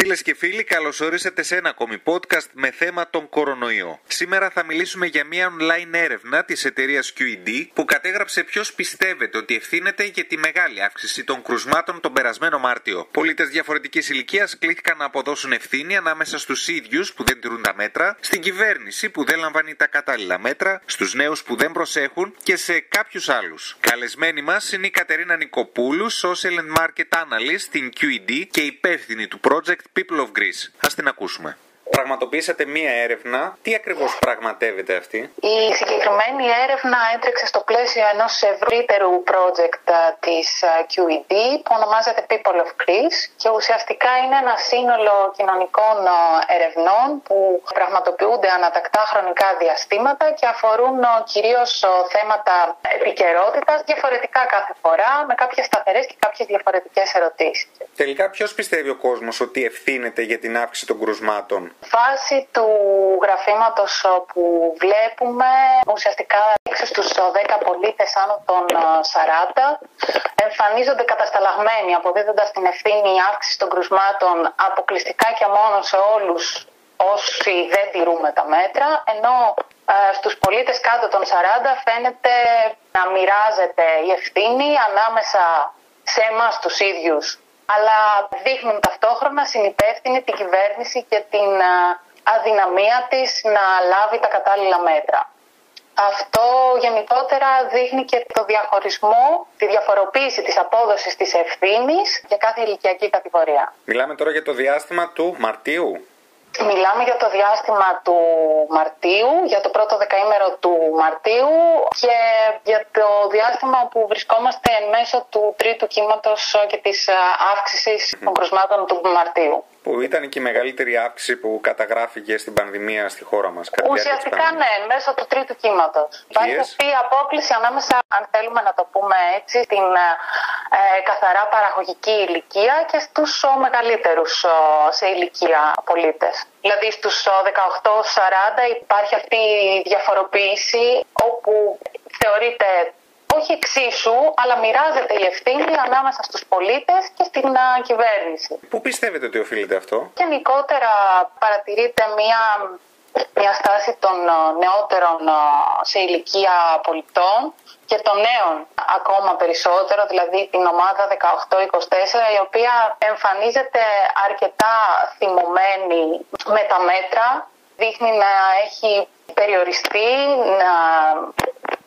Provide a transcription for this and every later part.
Φίλες και φίλοι, καλώς ορίσατε σε ένα ακόμη podcast με θέμα τον κορονοϊό. Σήμερα θα μιλήσουμε για μια online έρευνα της εταιρείας QED που κατέγραψε ποιος πιστεύετε ότι ευθύνεται για τη μεγάλη αύξηση των κρουσμάτων τον περασμένο Μάρτιο. Πολίτες διαφορετικής ηλικίας κλήθηκαν να αποδώσουν ευθύνη ανάμεσα στους ίδιους που δεν τηρούν τα μέτρα, στην κυβέρνηση που δεν λαμβάνει τα κατάλληλα μέτρα, στους νέους που δεν προσέχουν και σε κάποιους άλλους. Καλεσμένη μας είναι η Κατερίνα Νικοπούλου, Social and Market Analyst στην QED και υπεύθυνη του project People of Greece. Ας την ακούσουμε. Πραγματοποιήσατε μία έρευνα. Τι ακριβώς πραγματεύεται αυτή; Η συγκεκριμένη έρευνα έτρεξε στο πλαίσιο ενός ευρύτερου project της QED που ονομάζεται People of Greece και ουσιαστικά είναι ένα σύνολο κοινωνικών ερευνών που πραγματοποιούνται ανατακτά χρονικά διαστήματα και αφορούν κυρίως θέματα επικαιρότητας, διαφορετικά κάθε φορά, με κάποιες σταθερές και κάποιες διαφορετικές ερωτήσεις. Τελικά ποιος πιστεύει ο κόσμος ότι ευθύνεται για την αύξηση των κρουσμάτων; Βάσει του γραφήματος που βλέπουμε, ουσιαστικά έξω στους 10 πολίτες άνω των 40 εμφανίζονται κατασταλαγμένοι, αποδίδοντας την ευθύνη αύξηση των κρουσμάτων αποκλειστικά και μόνο σε όλους όσοι δεν τηρούμε τα μέτρα, ενώ στους πολίτες κάτω των 40 φαίνεται να μοιράζεται η ευθύνη ανάμεσα σε εμάς τους ίδιους αλλά δείχνουν ταυτόχρονα συνυπεύθυνη την κυβέρνηση και την αδυναμία της να λάβει τα κατάλληλα μέτρα. Αυτό γενικότερα δείχνει και το διαχωρισμό, τη διαφοροποίηση της απόδοσης της ευθύνης για κάθε ηλικιακή κατηγορία. Μιλάμε τώρα για το διάστημα του Μαρτίου. Μιλάμε για το διάστημα του Μαρτίου, για το πρώτο δεκαήμερο του Μαρτίου και για το διάστημα που βρισκόμαστε εν μέσω του τρίτου κύματος και της αύξησης των κρουσμάτων του Μαρτίου που ήταν και η μεγαλύτερη αύξηση που καταγράφηκε στην πανδημία στη χώρα μας. Ουσιαστικά ναι, μέσω του τρίτου κύματος. Υπάρχει αυτή η απόκληση ανάμεσα, αν θέλουμε να το πούμε έτσι, στην ε, καθαρά παραγωγική ηλικία και στους μεγαλύτερους σε ηλικία πολίτες. Δηλαδή στους 18-40 υπάρχει αυτή η διαφοροποίηση όπου θεωρείται όχι εξίσου, αλλά μοιράζεται η ευθύνη ανάμεσα στους πολίτες και στην κυβέρνηση. Πού πιστεύετε ότι οφείλεται αυτό; Γενικότερα παρατηρείται μια, μια στάση των νεότερων σε ηλικία πολιτών και των νέων ακόμα περισσότερο, δηλαδή την ομάδα 18-24, η οποία εμφανίζεται αρκετά θυμωμένη με τα μέτρα, δείχνει να έχει περιοριστεί, να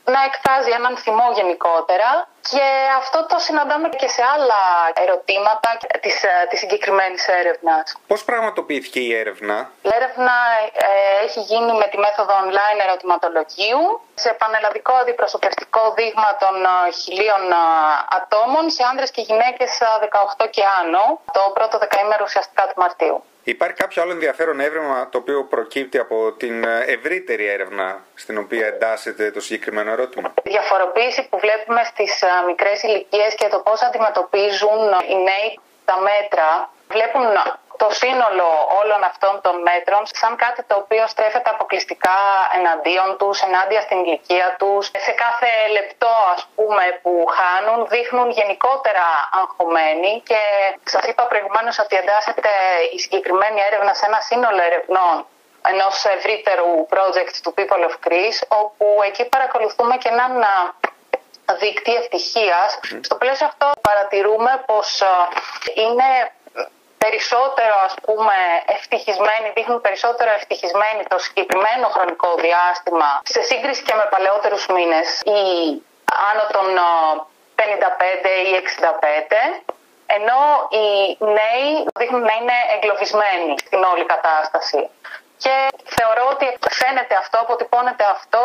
να εκφράζει έναν θυμό γενικότερα και αυτό το συναντάμε και σε άλλα ερωτήματα της, ε, της συγκεκριμένης έρευνας. Πώς πραγματοποιήθηκε η έρευνα; Η έρευνα ε, έχει γίνει με τη μέθοδο online ερωτηματολογίου σε πανελλαδικό αντιπροσωπευτικό δείγμα των ε, χιλίων ε, ατόμων σε άνδρες και γυναίκες 18 και άνω το πρώτο δεκαήμερο ουσιαστικά του Μαρτίου. Υπάρχει κάποιο άλλο ενδιαφέρον έβρεμα το οποίο προκύπτει από την ευρύτερη έρευνα στην οποία εντάσσεται το συγκεκριμένο ερώτημα; Η διαφοροποίηση που βλέπουμε στις μικρές ηλικίες και το πώς αντιμετωπίζουν οι νέοι τα μέτρα βλέπουν το σύνολο όλων αυτών των μέτρων σαν κάτι το οποίο στρέφεται αποκλειστικά εναντίον τους, ενάντια στην ηλικία τους. Σε κάθε λεπτό ας πούμε που χάνουν δείχνουν γενικότερα αγχωμένοι και σας είπα προηγουμένως ότι εντάσσεται η συγκεκριμένη έρευνα σε ένα σύνολο ερευνών ενός ευρύτερου project του People of Greece, όπου εκεί παρακολουθούμε και έναν δίκτυο ευτυχίας. Στο πλαίσιο αυτό παρατηρούμε πως είναι περισσότερο ας πούμε ευτυχισμένοι, δείχνουν περισσότερο ευτυχισμένοι το συγκεκριμένο χρονικό διάστημα σε σύγκριση και με παλαιότερους μήνες ή άνω των 55 ή 65 ενώ οι νέοι δείχνουν να είναι εγκλωβισμένοι στην όλη κατάσταση. Και θεωρώ ότι φαίνεται αυτό, αποτυπώνεται αυτό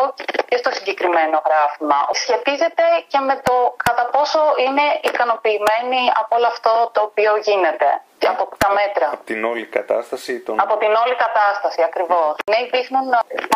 και στο συγκεκριμένο γράφημα. Σχετίζεται και με το κατά πόσο είναι ικανοποιημένοι από όλο αυτό το οποίο γίνεται. Και από τα μέτρα. Από την όλη κατάσταση. Των... Από την όλη κατάσταση, ακριβώς. Οι νέοι δείχνουν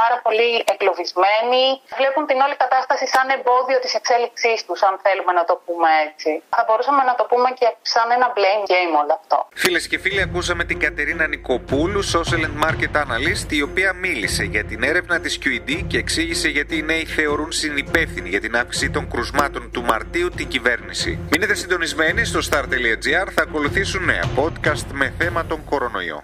πάρα πολύ εγκλωβισμένοι. Βλέπουν την όλη κατάσταση σαν εμπόδιο της εξέλιξής τους, αν θέλουμε να το πούμε έτσι. Θα μπορούσαμε να το πούμε και σαν ένα blame game όλο αυτό. Φίλες και φίλοι, ακούσαμε την Κατερίνα Νικοπούλου, social and market analyst, η οποία μίλησε για την έρευνα της QED και εξήγησε γιατί οι νέοι θεωρούν συνυπεύθυνοι για την αύξηση των κρουσμάτων του Μαρτίου την κυβέρνηση. Μείνετε συντονισμένοι στο star.gr, θα ακολουθήσουν νέα podcast με θέμα τον κορονοϊό.